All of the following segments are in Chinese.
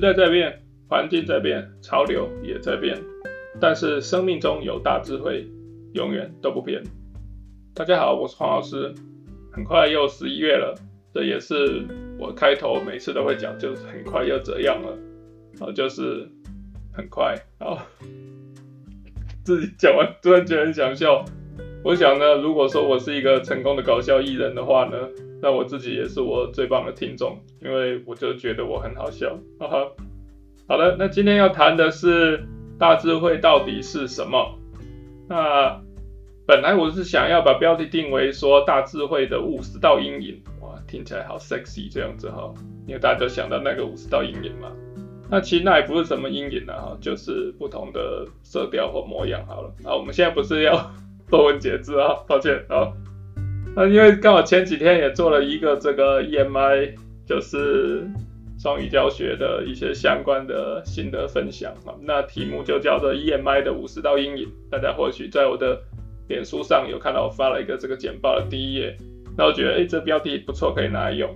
时代在变，环境在变，潮流也在变，但是生命中有大智慧，永远都不变。大家好，我是黄老师。很快又十一月了，这也是我开头每次都会讲，就是很快又这样了，啊，就是很快啊。自己讲完突然觉得很想笑。我想呢，如果说我是一个成功的搞笑艺人的话呢，那我自己也是我最棒的听众，因为我就觉得我很好笑。哈哈。好的，那今天要谈的是大智慧到底是什么？那本来我是想要把标题定为说大智慧的五十道阴影，哇，听起来好 sexy 这样子哈，因为大家都想到那个五十道阴影嘛。那其实那也不是什么阴影啊，哈，就是不同的色调或模样好了。啊，我们现在不是要多文解字啊，抱歉啊。那因为刚好前几天也做了一个这个 EMI，就是双语教学的一些相关的心得分享啊。那题目就叫做 EMI 的五十道阴影。大家或许在我的脸书上有看到我发了一个这个简报的第一页，那我觉得哎，这标题不错，可以拿来用。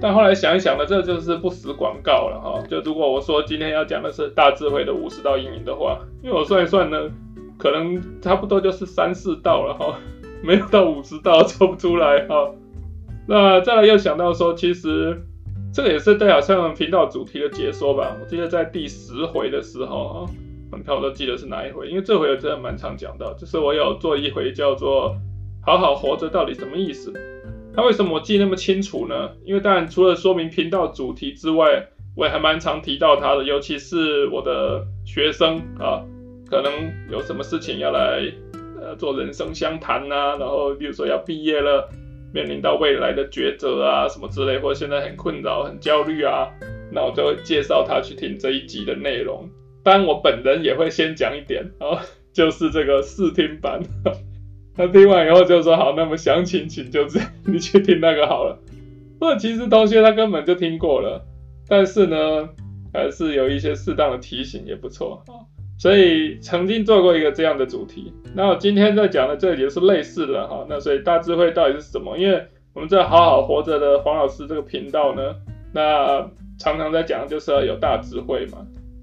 但后来想一想呢，这就是不死广告了哈。就如果我说今天要讲的是大智慧的五十道阴影的话，因为我算一算呢，可能差不多就是三四道了哈。没有到五十道做不出来哈，那再来又想到说，其实这个也是对好像频道主题的解说吧。我记得在第十回的时候啊，你看我都记得是哪一回，因为这回我真的蛮常讲到，就是我有做一回叫做“好好活着”到底什么意思？那为什么我记那么清楚呢？因为当然除了说明频道主题之外，我也还蛮常提到它的，尤其是我的学生啊，可能有什么事情要来。呃，做人生相谈呐，然后比如说要毕业了，面临到未来的抉择啊，什么之类，或者现在很困扰、很焦虑啊，那我就会介绍他去听这一集的内容。当然，我本人也会先讲一点啊，就是这个试听版。他听完以后就说好，那么详情请就这，你去听那个好了。或者其实同学他根本就听过了，但是呢，还是有一些适当的提醒也不错啊。所以曾经做过一个这样的主题，那我今天在讲的这也是类似的哈。那所以大智慧到底是什么？因为我们这好好活着的黄老师这个频道呢，那常常在讲就是要有大智慧嘛。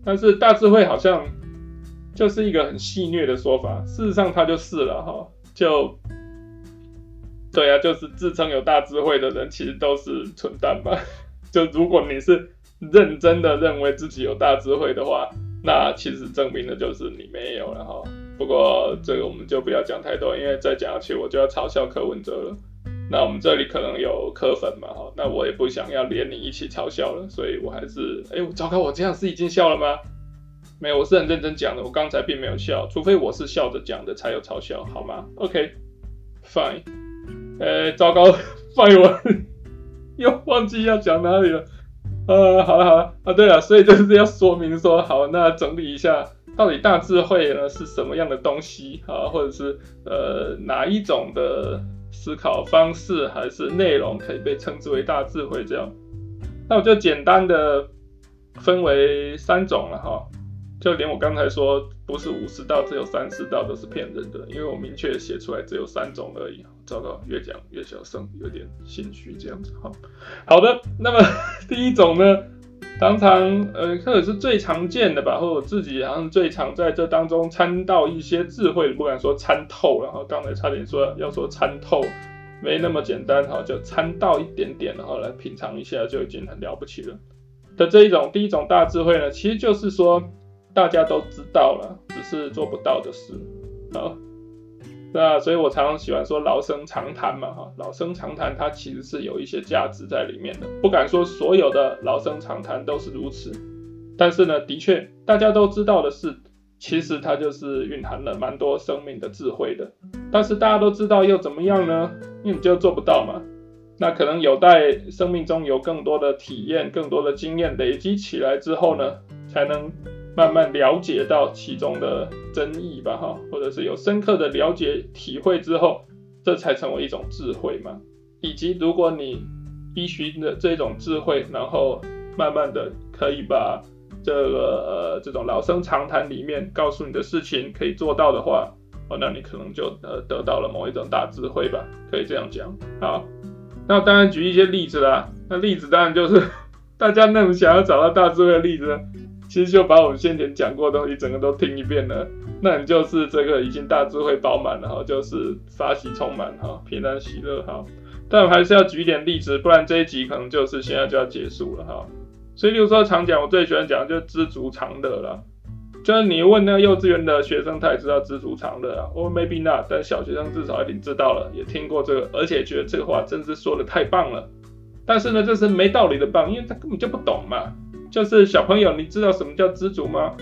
但是大智慧好像就是一个很戏谑的说法，事实上它就是了哈。就对啊，就是自称有大智慧的人其实都是蠢蛋吧。就如果你是认真的认为自己有大智慧的话。那其实证明的就是你没有了哈。不过这个我们就不要讲太多，因为再讲下去我就要嘲笑柯文哲了。那我们这里可能有柯粉嘛哈，那我也不想要连你一起嘲笑了，所以我还是哎，糟糕，我这样是已经笑了吗？没有，我是很认真讲的，我刚才并没有笑，除非我是笑着讲的才有嘲笑，好吗？OK，Fine。呃，糟糕，Fine，我又忘记要讲哪里了。呃，好了好了啊，对了，所以就是要说明说，好，那整理一下，到底大智慧呢是什么样的东西啊？或者是呃哪一种的思考方式还是内容可以被称之为大智慧？这样，那我就简单的分为三种了哈。就连我刚才说不是五十道，只有三十道都是骗人的，因为我明确写出来只有三种而已。糟糕，越讲越小声，有点心虚这样子哈。好的，那么 第一种呢，常常呃，或者是最常见的吧，或者我自己好像最常在这当中参到一些智慧，不敢说参透，然后刚才差点说要说参透，没那么简单哈，就参到一点点，然后来品尝一下就已经很了不起了。的这一种第一种大智慧呢，其实就是说。大家都知道了，只是做不到的事。好，那所以我常常喜欢说老生常谈嘛，哈，老生常谈它其实是有一些价值在里面的。不敢说所有的老生常谈都是如此，但是呢，的确大家都知道的事，其实它就是蕴含了蛮多生命的智慧的。但是大家都知道又怎么样呢？因为你就做不到嘛。那可能有待生命中有更多的体验、更多的经验累积起来之后呢，才能。慢慢了解到其中的真意吧，哈，或者是有深刻的了解体会之后，这才成为一种智慧嘛。以及如果你依循的这种智慧，然后慢慢的可以把这个呃这种老生常谈里面告诉你的事情可以做到的话，哦，那你可能就呃得到了某一种大智慧吧，可以这样讲。好，那当然举一些例子啦，那例子当然就是 大家那么想要找到大智慧的例子呢，其实就把我们先前讲过的东西整个都听一遍了，那你就是这个已经大智慧饱满了哈，就是法喜充满哈，平安喜乐哈。但我还是要举一点例子，不然这一集可能就是现在就要结束了哈。所以，例如说常讲，我最喜欢讲的就是知足常乐了。就是你问那个幼稚园的学生，他也知道知足常乐啊。or maybe not，但小学生至少一定知道了，也听过这个，而且觉得这个话真是说的太棒了。但是呢，这是没道理的棒，因为他根本就不懂嘛。就是小朋友，你知道什么叫知足吗？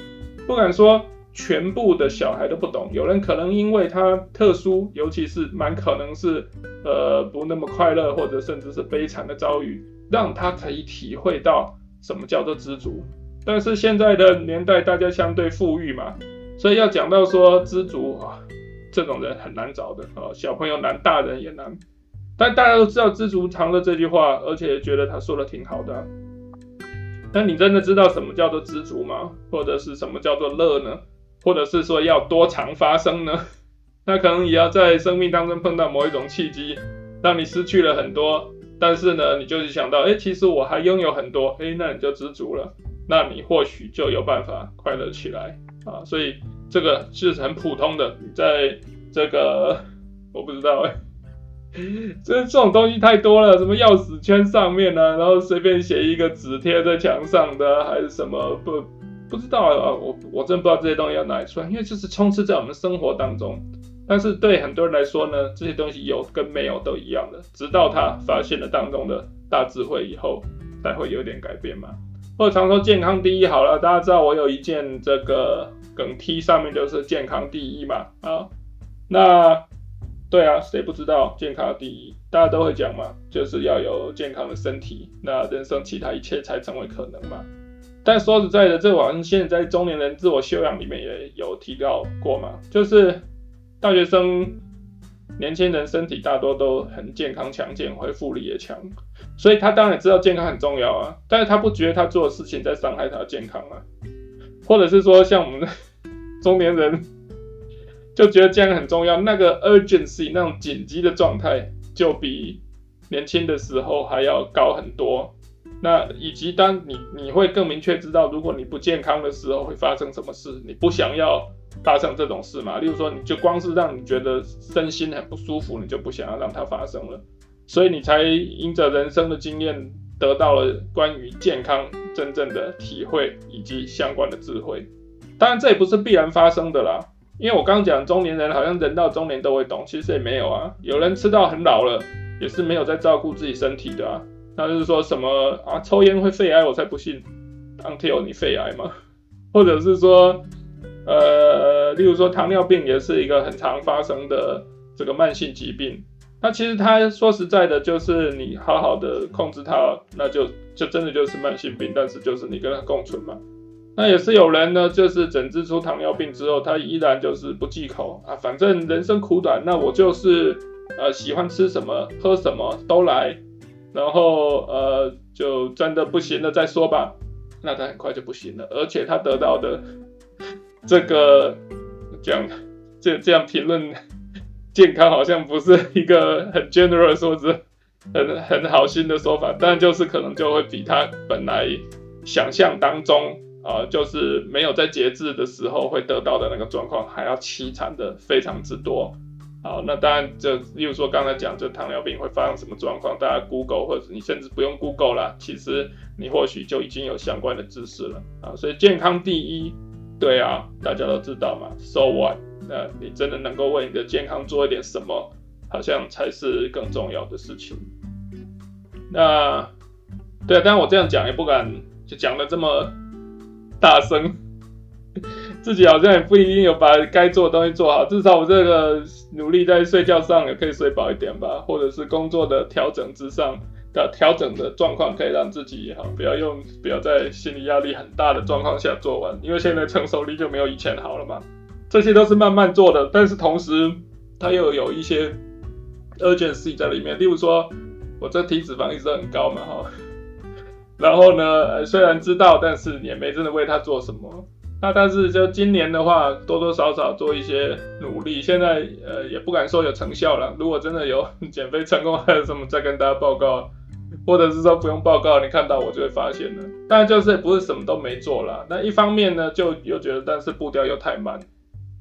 不敢说全部的小孩都不懂，有人可能因为他特殊，尤其是蛮可能是呃不那么快乐，或者甚至是悲惨的遭遇，让他可以体会到。什么叫做知足？但是现在的年代，大家相对富裕嘛，所以要讲到说知足啊，这种人很难找的啊，小朋友难，大人也难。但大家都知道“知足常乐”这句话，而且觉得他说的挺好的。但你真的知道什么叫做知足吗？或者是什么叫做乐呢？或者是说要多常发生呢？那可能也要在生命当中碰到某一种契机，让你失去了很多。但是呢，你就是想到，哎，其实我还拥有很多，哎，那你就知足了，那你或许就有办法快乐起来啊。所以这个是很普通的，在这个我不知道哎，这 这种东西太多了，什么钥匙圈上面呢、然后随便写一个纸贴在墙上的，还是什么不不知道啊，我我真不知道这些东西要哪里出来，因为就是充斥在我们生活当中。但是对很多人来说呢，这些东西有跟没有都一样的，直到他发现了当中的大智慧以后，才会有点改变嘛。或者常说健康第一好了，大家知道我有一件这个梗 T 上面就是健康第一嘛，啊，那对啊，谁不知道健康第一？大家都会讲嘛，就是要有健康的身体，那人生其他一切才成为可能嘛。但说实在的，这好像现在中年人自我修养里面也有提到过嘛，就是。大学生、年轻人身体大多都很健康强健，恢复力也强，所以他当然知道健康很重要啊。但是他不觉得他做的事情在伤害他的健康啊，或者是说像我们 中年人就觉得健康很重要，那个 urgency 那种紧急的状态就比年轻的时候还要高很多。那以及当你你会更明确知道，如果你不健康的时候会发生什么事，你不想要。发生这种事嘛，例如说，你就光是让你觉得身心很不舒服，你就不想要让它发生了，所以你才因着人生的经验得到了关于健康真正的体会以及相关的智慧。当然，这也不是必然发生的啦，因为我刚讲中年人好像人到中年都会懂，其实也没有啊。有人吃到很老了，也是没有在照顾自己身体的啊。那就是说什么啊，抽烟会肺癌，我才不信，until 你肺癌嘛，或者是说。呃，例如说糖尿病也是一个很常发生的这个慢性疾病。那其实它说实在的，就是你好好的控制它，那就就真的就是慢性病，但是就是你跟它共存嘛。那也是有人呢，就是诊治出糖尿病之后，他依然就是不忌口啊，反正人生苦短，那我就是呃喜欢吃什么喝什么都来，然后呃就真的不行了再说吧。那他很快就不行了，而且他得到的。这个这样这这样评论健康好像不是一个很 generous 或者很很好心的说法，但就是可能就会比他本来想象当中、呃，就是没有在节制的时候会得到的那个状况还要凄惨的非常之多。好，那当然就例如说刚才讲这糖尿病会发生什么状况，大家 Google 或者你甚至不用 Google 啦，其实你或许就已经有相关的知识了啊。所以健康第一。对啊，大家都知道嘛。So what？那你真的能够为你的健康做一点什么，好像才是更重要的事情。那对啊，当然我这样讲也不敢就讲的这么大声，自己好像也不一定有把该做的东西做好。至少我这个努力在睡觉上也可以睡饱一点吧，或者是工作的调整之上。的调整的状况可以让自己也好，不要用，不要在心理压力很大的状况下做完，因为现在承受力就没有以前好了嘛。这些都是慢慢做的，但是同时它又有一些 urgency 在里面。例如说，我这体脂肪一直很高嘛，哈。然后呢，虽然知道，但是也没真的为他做什么。那但是就今年的话，多多少少做一些努力。现在呃也不敢说有成效了。如果真的有减肥成功，还有什么再跟大家报告。或者是说不用报告，你看到我就会发现了。当然就是不是什么都没做啦。那一方面呢，就又觉得但是步调又太慢，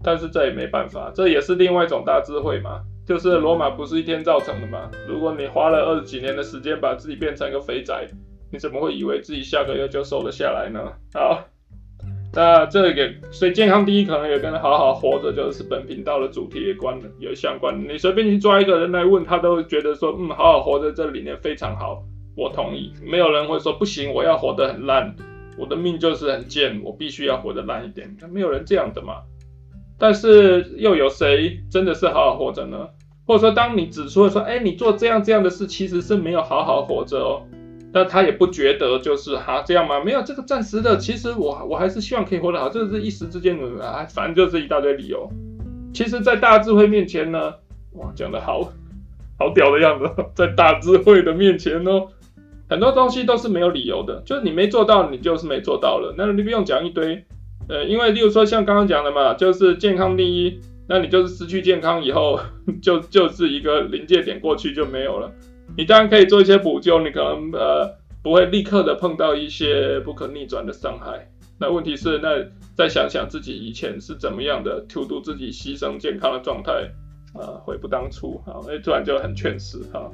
但是这也没办法，这也是另外一种大智慧嘛。就是罗马不是一天造成的嘛。如果你花了二十几年的时间把自己变成一个肥宅，你怎么会以为自己下个月就瘦得下来呢？好。那这个所以健康第一可能也跟好好活着就是本频道的主题也关有相关的。你随便去抓一个人来问他，都会觉得说，嗯，好好活着这理念非常好，我同意。没有人会说不行，我要活得很烂，我的命就是很贱，我必须要活得烂一点。没有人这样的嘛。但是又有谁真的是好好活着呢？或者说，当你指出说，哎，你做这样这样的事，其实是没有好好活着哦。那他也不觉得就是哈这样吗？没有这个暂时的，其实我我还是希望可以活得好，这是一时之间的啊，反正就是一大堆理由。其实，在大智慧面前呢，哇，讲的好好屌的样子，在大智慧的面前呢，很多东西都是没有理由的，就是你没做到，你就是没做到了。那你不用讲一堆，呃，因为例如说像刚刚讲的嘛，就是健康第一，那你就是失去健康以后，就就是一个临界点过去就没有了。你当然可以做一些补救，你可能呃不会立刻的碰到一些不可逆转的伤害。那问题是，那再想想自己以前是怎么样的荼毒自己、牺牲健康的状态，啊，悔不当初啊！哎，突然就很劝世哈。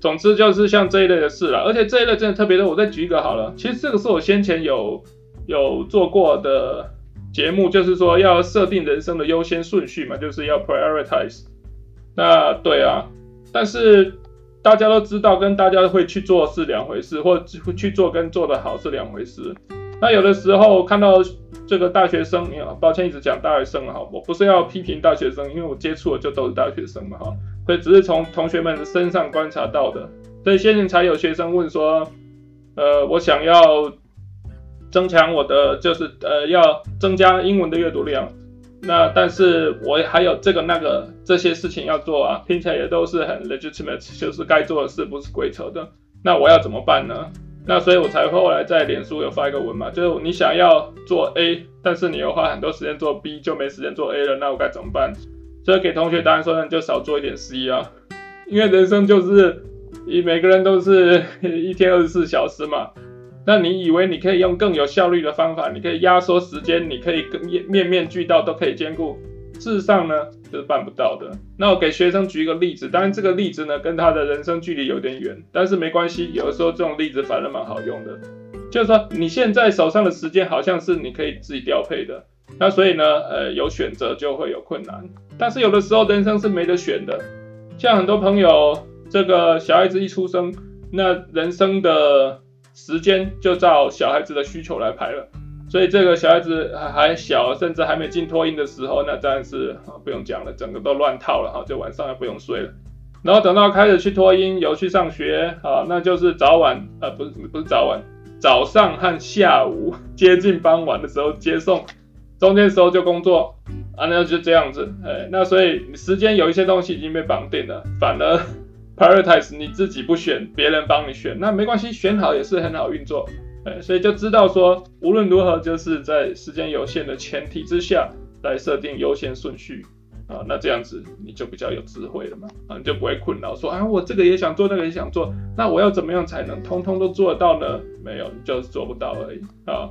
总之就是像这一类的事了，而且这一类真的特别多。我再举一个好了，其实这个是我先前有有做过的节目，就是说要设定人生的优先顺序嘛，就是要 prioritize。那对啊，但是。大家都知道，跟大家会去做是两回事，或去做跟做得好是两回事。那有的时候看到这个大学生，抱歉一直讲大学生哈，我不是要批评大学生，因为我接触的就都是大学生嘛哈，所以只是从同学们身上观察到的。所以现在才有学生问说，呃，我想要增强我的，就是呃，要增加英文的阅读量。那但是我还有这个那个这些事情要做啊，听起来也都是很 legitimate，就是该做的事，不是鬼扯的。那我要怎么办呢？那所以我才后来在脸书有发一个文嘛，就是你想要做 A，但是你又花很多时间做 B，就没时间做 A 了，那我该怎么办？所以给同学答案说，那你就少做一点 C 啊，因为人生就是以每个人都是一天二十四小时嘛。那你以为你可以用更有效率的方法，你可以压缩时间，你可以更面面俱到都可以兼顾，事实上呢，这是办不到的。那我给学生举一个例子，当然这个例子呢跟他的人生距离有点远，但是没关系，有的时候这种例子反而蛮好用的。就是说你现在手上的时间好像是你可以自己调配的，那所以呢，呃，有选择就会有困难，但是有的时候人生是没得选的，像很多朋友，这个小孩子一出生，那人生的。时间就照小孩子的需求来排了，所以这个小孩子还小，甚至还没进托婴的时候，那当然是不用讲了，整个都乱套了哈，就晚上也不用睡了。然后等到开始去托婴，有去上学啊，那就是早晚呃不是不是早晚，早上和下午 接近傍晚的时候接送，中间时候就工作啊，那就这样子，哎，那所以时间有一些东西已经被绑定了，反而。Prioritize 你自己不选，别人帮你选，那没关系，选好也是很好运作，哎，所以就知道说，无论如何，就是在时间有限的前提之下来设定优先顺序啊，那这样子你就比较有智慧了嘛，啊，你就不会困扰说啊，我这个也想做，那个也想做，那我要怎么样才能通通都做得到呢？没有，你就是做不到而已啊。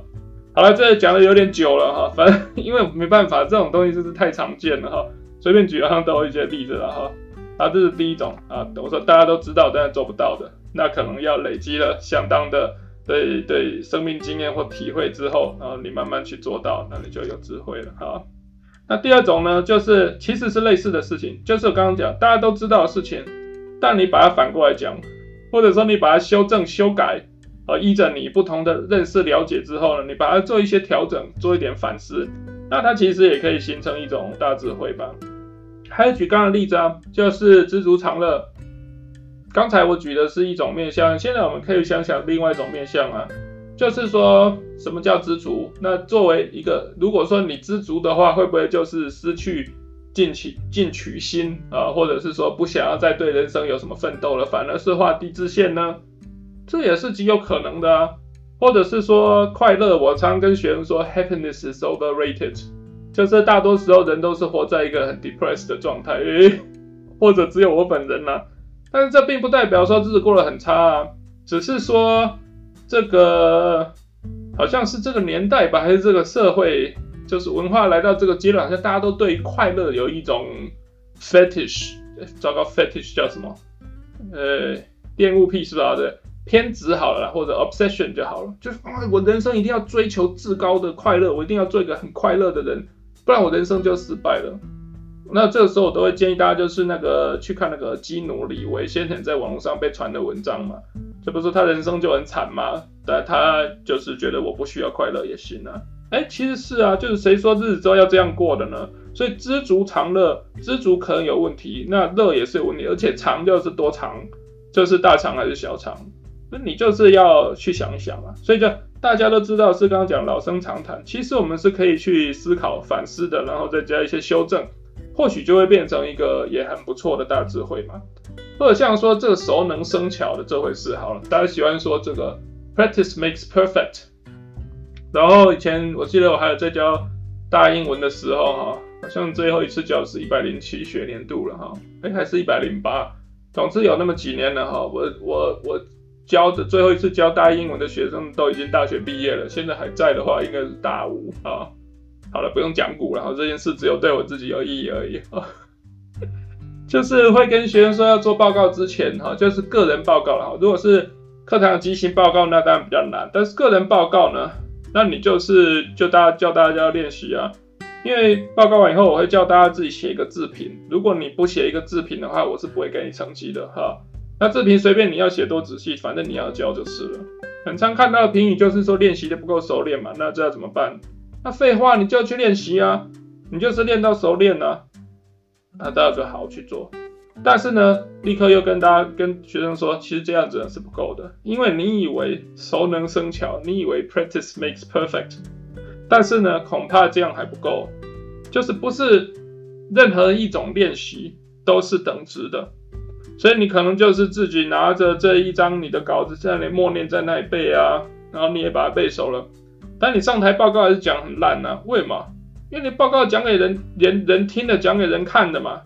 好了，这讲的有点久了哈，反正因为没办法，这种东西就是太常见了哈，随便举上都有一些例子了哈。啊，这是第一种啊，我说大家都知道，但是做不到的，那可能要累积了相当的对对生命经验或体会之后，然后你慢慢去做到，那你就有智慧了哈。那第二种呢，就是其实是类似的事情，就是我刚刚讲大家都知道的事情，但你把它反过来讲，或者说你把它修正修改，呃，依着你不同的认识了解之后呢，你把它做一些调整，做一点反思，那它其实也可以形成一种大智慧吧。还有举刚刚的例子啊，就是知足常乐。刚才我举的是一种面向，现在我们可以想想另外一种面向啊，就是说什么叫知足？那作为一个，如果说你知足的话，会不会就是失去进取进取心啊，或者是说不想要再对人生有什么奋斗了，反而是画地自限呢？这也是极有可能的啊。或者是说快乐，我常跟学生说，happiness is overrated。就是大多时候人都是活在一个很 depressed 的状态，诶，或者只有我本人呐、啊。但是这并不代表说日子过得很差啊。只是说这个好像是这个年代吧，还是这个社会，就是文化来到这个阶段，好像大家都对快乐有一种 fetish，糟糕，fetish 叫什么？呃，恋物癖是吧？对，偏执好了，或者 obsession 就好了，就是啊，我人生一定要追求至高的快乐，我一定要做一个很快乐的人，不然我人生就失败了。那这个时候我都会建议大家，就是那个去看那个基努李维先前在网络上被传的文章嘛，这不是他人生就很惨吗？但他就是觉得我不需要快乐也行啊。哎，其实是啊，就是谁说日子都要这样过的呢？所以知足常乐，知足可能有问题，那乐也是有问题，而且长就是多长，就是大长还是小长，那你就是要去想一想啊。所以就大家都知道是刚刚讲老生常谈，其实我们是可以去思考反思的，然后再加一些修正。或许就会变成一个也很不错的大智慧嘛，或者像说这个熟能生巧的这回事好了，大家喜欢说这个 practice makes perfect。然后以前我记得我还有在教大英文的时候哈，好像最后一次教是一百零七学年度了哈，哎还是一百零八，总之有那么几年了哈，我我我教的最后一次教大英文的学生都已经大学毕业了，现在还在的话应该是大五啊。好了，不用讲古了哈，这件事只有对我自己有意义而已啊。就是会跟学生说要做报告之前哈，就是个人报告了哈。如果是课堂的即兴报告，那当然比较难。但是个人报告呢，那你就是就大家叫大家练习啊。因为报告完以后，我会叫大家自己写一个字评。如果你不写一个字评的话，我是不会给你成绩的哈。那自评随便你要写多仔细，反正你要交就是了。很常看到的评语就是说练习的不够熟练嘛，那这要怎么办？那废话，你就去练习啊，你就是练到熟练了，那大家就好好去做。但是呢，立刻又跟大家跟学生说，其实这样子是不够的，因为你以为熟能生巧，你以为 practice makes perfect，但是呢，恐怕这样还不够，就是不是任何一种练习都是等值的，所以你可能就是自己拿着这一张你的稿子在那里默念，在那里背啊，然后你也把它背熟了。但你上台报告还是讲很烂呢？为什么？因为你报告讲给人人人听的，讲给人看的嘛。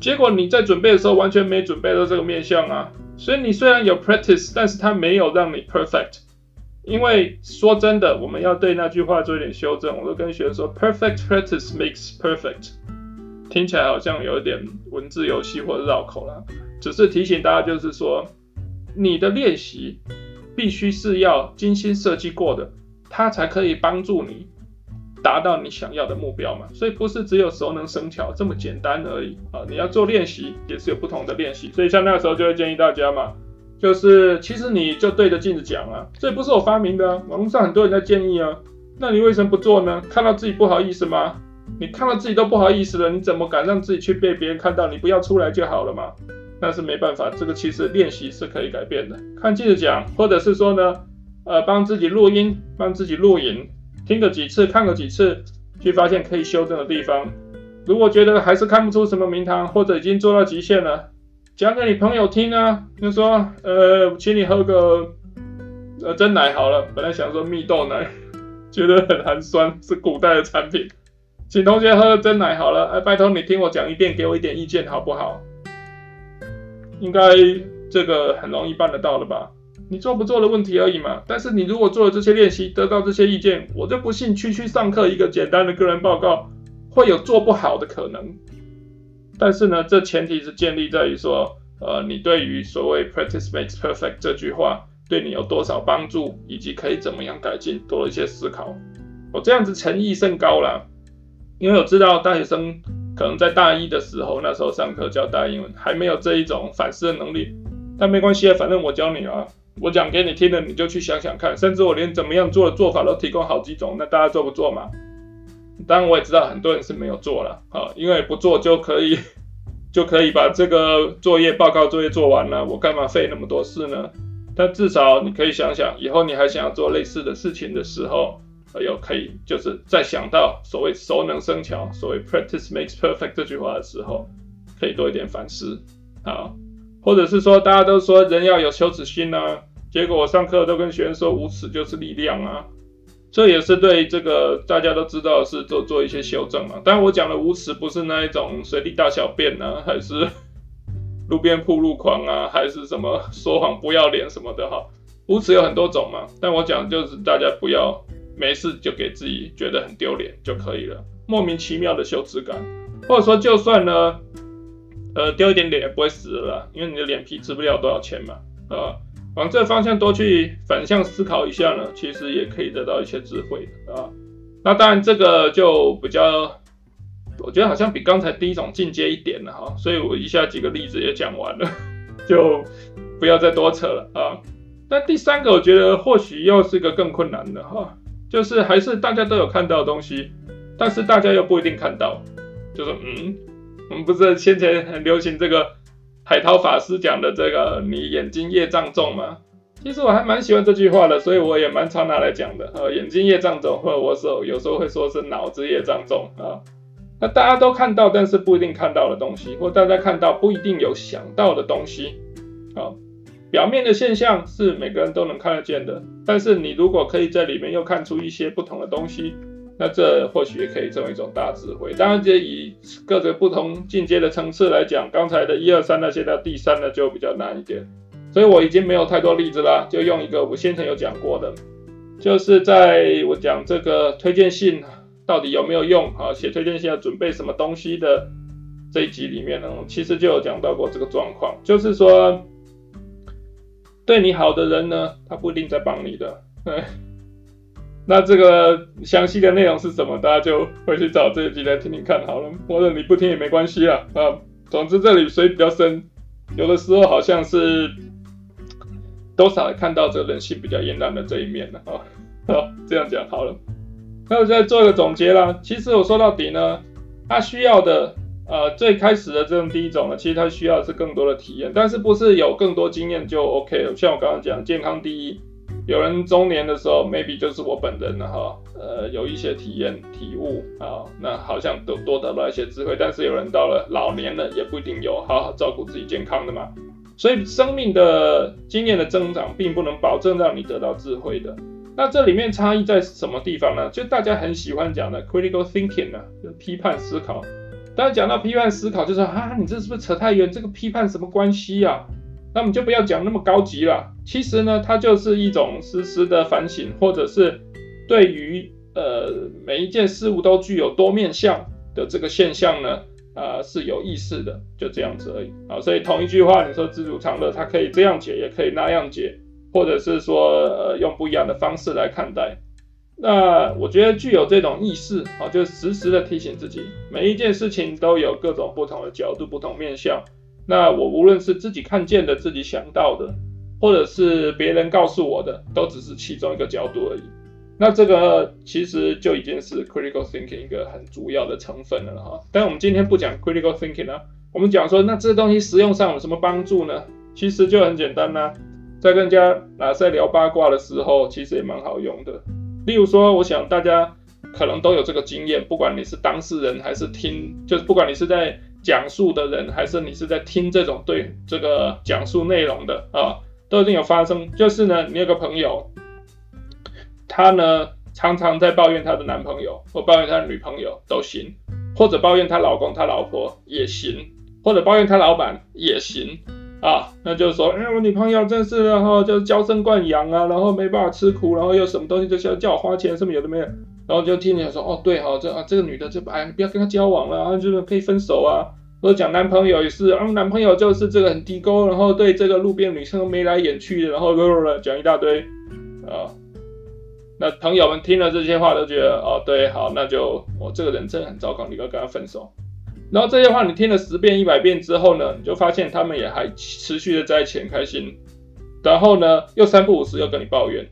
结果你在准备的时候完全没准备到这个面向啊。所以你虽然有 practice，但是它没有让你 perfect。因为说真的，我们要对那句话做一点修正。我都跟学生说，perfect practice makes perfect。听起来好像有一点文字游戏或者绕口了。只是提醒大家，就是说你的练习必须是要精心设计过的。它才可以帮助你达到你想要的目标嘛，所以不是只有熟能生巧这么简单而已啊！你要做练习也是有不同的练习，所以像那个时候就会建议大家嘛，就是其实你就对着镜子讲啊，这不是我发明的，网络上很多人在建议啊，那你为什么不做呢？看到自己不好意思吗？你看到自己都不好意思了，你怎么敢让自己去被别人看到？你不要出来就好了嘛。但是没办法，这个其实练习是可以改变的，看记者讲，或者是说呢，呃，帮自己录音，帮自己录影，听个几次，看个几次，去发现可以修正的地方。如果觉得还是看不出什么名堂，或者已经做到极限了，讲给你朋友听啊。就说，呃，请你喝个呃真奶好了。本来想说蜜豆奶，觉得很寒酸，是古代的产品。请同学喝个真奶好了。哎，拜托你听我讲一遍，给我一点意见好不好？应该这个很容易办得到的吧？你做不做的问题而已嘛，但是你如果做了这些练习，得到这些意见，我就不信区区上课一个简单的个人报告会有做不好的可能。但是呢，这前提是建立在于说，呃，你对于所谓 practice makes perfect 这句话对你有多少帮助，以及可以怎么样改进，多一些思考。我这样子诚意甚高啦，因为我知道大学生可能在大一的时候，那时候上课教大英文，还没有这一种反思的能力，但没关系啊，反正我教你啊。我讲给你听的，你就去想想看。甚至我连怎么样做的做法都提供好几种，那大家做不做嘛？当然我也知道很多人是没有做了啊，因为不做就可以 就可以把这个作业报告作业做完了，我干嘛费那么多事呢？但至少你可以想想，以后你还想要做类似的事情的时候，有可以就是在想到所谓熟能生巧，所谓 practice makes perfect 这句话的时候，可以多一点反思啊。或者是说，大家都说人要有羞耻心啊，结果我上课都跟学生说，无耻就是力量啊，这也是对这个大家都知道的是做做一些修正嘛。但我讲的无耻不是那一种随地大小便啊，还是 路边铺路狂啊，还是什么说谎不要脸什么的哈。无耻有很多种嘛，但我讲就是大家不要没事就给自己觉得很丢脸就可以了，莫名其妙的羞耻感，或者说就算呢，呃，丢一点脸也不会死了，因为你的脸皮值不了多少钱嘛，啊，往这方向多去反向思考一下呢，其实也可以得到一些智慧的啊。那当然这个就比较，我觉得好像比刚才第一种进阶一点了哈，所以我以下几个例子也讲完了，就不要再多扯了啊。那第三个，我觉得或许又是个更困难的哈，就是还是大家都有看到的东西，但是大家又不一定看到。就是嗯，我们不是先前很流行这个海涛法师讲的这个“你眼睛业障重”吗？其实我还蛮喜欢这句话的，所以我也蛮常拿来讲的。呃，眼睛业障重，或者我有时候会说是脑子业障重啊。那大家都看到，但是不一定看到的东西，或大家看到不一定有想到的东西，啊。表面的现象是每个人都能看得见的，但是你如果可以在里面又看出一些不同的东西，那这或许也可以成为一种大智慧。当然，这以各个不同进阶的层次来讲，刚才的一二三那些到第三呢就比较难一点。所以我已经没有太多例子了，就用一个我先前有讲过的，就是在我讲这个推荐信到底有没有用啊，写推荐信要准备什么东西的这一集里面呢，其实就有讲到过这个状况，就是说。对你好的人呢，他不一定在帮你的。那这个详细的内容是什么？大家就回去找这一集来听听看好了。或者你不听也没关系啊。啊，总之这里水比较深，有的时候好像是多少看到这人性比较阴暗的这一面了啊。好，这样讲好了。那我再做一个总结啦。其实我说到底呢，他需要的。呃，最开始的这种第一种呢，其实它需要的是更多的体验，但是不是有更多经验就 OK 了。像我刚刚讲，健康第一，有人中年的时候，maybe 就是我本人了哈，呃，有一些体验体悟啊，那好像都多得到一些智慧。但是有人到了老年了，也不一定有好好照顾自己健康的嘛。所以生命的经验的增长，并不能保证让你得到智慧的。那这里面差异在什么地方呢？就大家很喜欢讲的 critical thinking 呢，就批判思考。当讲到批判思考，就说啊，你这是不是扯太远？这个批判什么关系呀？那我们就不要讲那么高级了。其实呢，它就是一种实时的反省，或者是对于呃每一件事物都具有多面向的这个现象呢，啊、呃、是有意识的，就这样子而已啊。所以同一句话，你说知足常乐，它可以这样解，也可以那样解，或者是说呃用不一样的方式来看待。那我觉得具有这种意识，啊，就时时的提醒自己，每一件事情都有各种不同的角度、不同面向。那我无论是自己看见的、自己想到的，或者是别人告诉我的，都只是其中一个角度而已。那这个其实就已经是 critical thinking 一个很主要的成分了哈。但我们今天不讲 critical thinking 呢，我们讲说，那这东西实用上有什么帮助呢？其实就很简单呐，在跟人家哪在聊八卦的时候，其实也蛮好用的。例如说，我想大家可能都有这个经验，不管你是当事人还是听，就是不管你是在讲述的人，还是你是在听这种对这个讲述内容的啊，都一定有发生。就是呢，你有个朋友，他呢常常在抱怨他的男朋友，或抱怨他的女朋友都行，或者抱怨他老公、他老婆也行，或者抱怨他老板也行。啊，那就是说，哎，我女朋友真是，然后就是娇生惯养啊，然后没办法吃苦，然后又什么东西就是要叫我花钱，什么有的没有，然后就听你说，哦，对哈，这啊这个女的就哎，不要跟她交往了，然后就是可以分手啊。或者讲男朋友也是，啊，男朋友就是这个很低沟，然后对这个路边女生眉来眼去的，然后讲一大堆啊。那朋友们听了这些话都觉得，哦，对，好，那就我这个人真的很糟糕，你要跟他分手。然后这些话你听了十遍一百遍之后呢，你就发现他们也还持续的在一起很开心，然后呢又三不五时又跟你抱怨，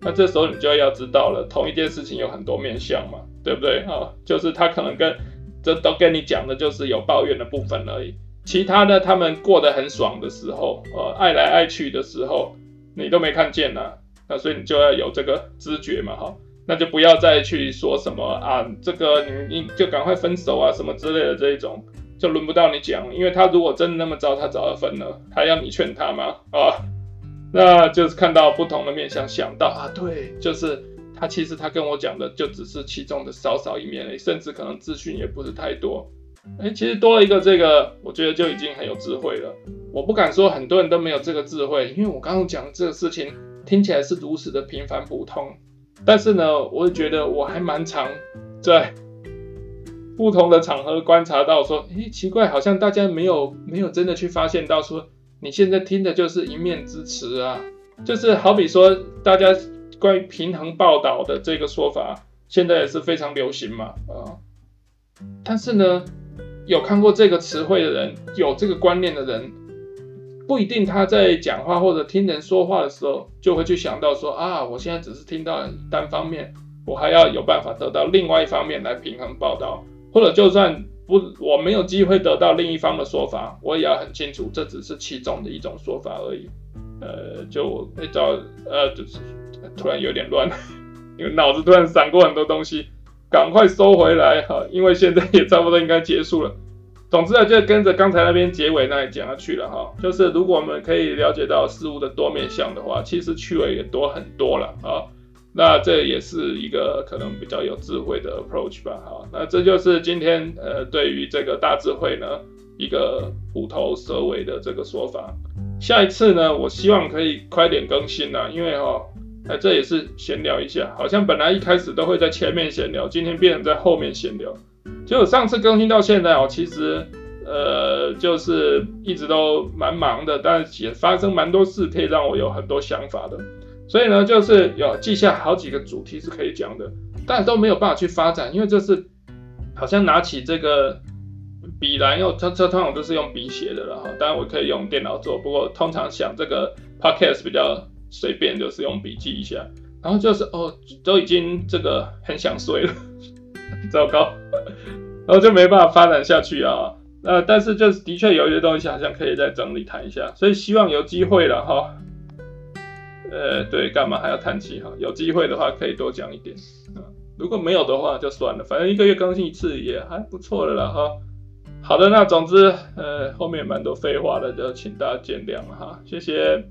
那这时候你就要知道了，同一件事情有很多面向嘛，对不对啊？就是他可能跟这都跟你讲的就是有抱怨的部分而已，其他的他们过得很爽的时候，呃，爱来爱去的时候，你都没看见呐，那所以你就要有这个知觉嘛，哈。那就不要再去说什么啊，这个你你就赶快分手啊，什么之类的这一种，就轮不到你讲，因为他如果真的那么糟，他早就分了，还要你劝他吗？啊，那就是看到不同的面相，想到啊，对，就是他其实他跟我讲的就只是其中的少少一面而已，甚至可能资讯也不是太多，哎、其实多了一个这个，我觉得就已经很有智慧了。我不敢说很多人都没有这个智慧，因为我刚刚讲的这个事情听起来是如此的平凡普通。但是呢，我也觉得我还蛮常在不同的场合观察到说，诶，奇怪，好像大家没有没有真的去发现到说，你现在听的就是一面之词啊，就是好比说大家关于平衡报道的这个说法，现在也是非常流行嘛，啊，但是呢，有看过这个词汇的人，有这个观念的人。不一定他在讲话或者听人说话的时候，就会去想到说啊，我现在只是听到单方面，我还要有办法得到另外一方面来平衡报道，或者就算不我没有机会得到另一方的说法，我也要很清楚这只是其中的一种说法而已。呃，就那招呃，就是突然有点乱，因 为脑子突然闪过很多东西，赶快收回来哈，因为现在也差不多应该结束了。总之呢，就跟着刚才那边结尾那里讲下去了哈。就是如果我们可以了解到事物的多面向的话，其实趣味也多很多了啊。那这也是一个可能比较有智慧的 approach 吧。哈，那这就是今天呃对于这个大智慧呢一个虎头蛇尾的这个说法。下一次呢，我希望可以快点更新了，因为哈，那这也是闲聊一下，好像本来一开始都会在前面闲聊，今天变成在后面闲聊。就上次更新到现在哦，其实呃就是一直都蛮忙的，但是也发生蛮多事，可以让我有很多想法的。所以呢，就是有记下好几个主题是可以讲的，但都没有办法去发展，因为就是好像拿起这个笔来，因为这这通常都是用笔写的了哈。当然我可以用电脑做，不过通常想这个 podcast 比较随便，就是用笔记一下。然后就是哦，都已经这个很想睡了。糟糕，然后就没办法发展下去啊。那但是就是的确有一些东西好像可以再整理谈一下，所以希望有机会了哈。呃，对，干嘛还要叹气哈？有机会的话可以多讲一点啊。如果没有的话就算了，反正一个月更新一次也还不错的了哈。好的，那总之呃后面蛮多废话的，就请大家见谅了哈。谢谢。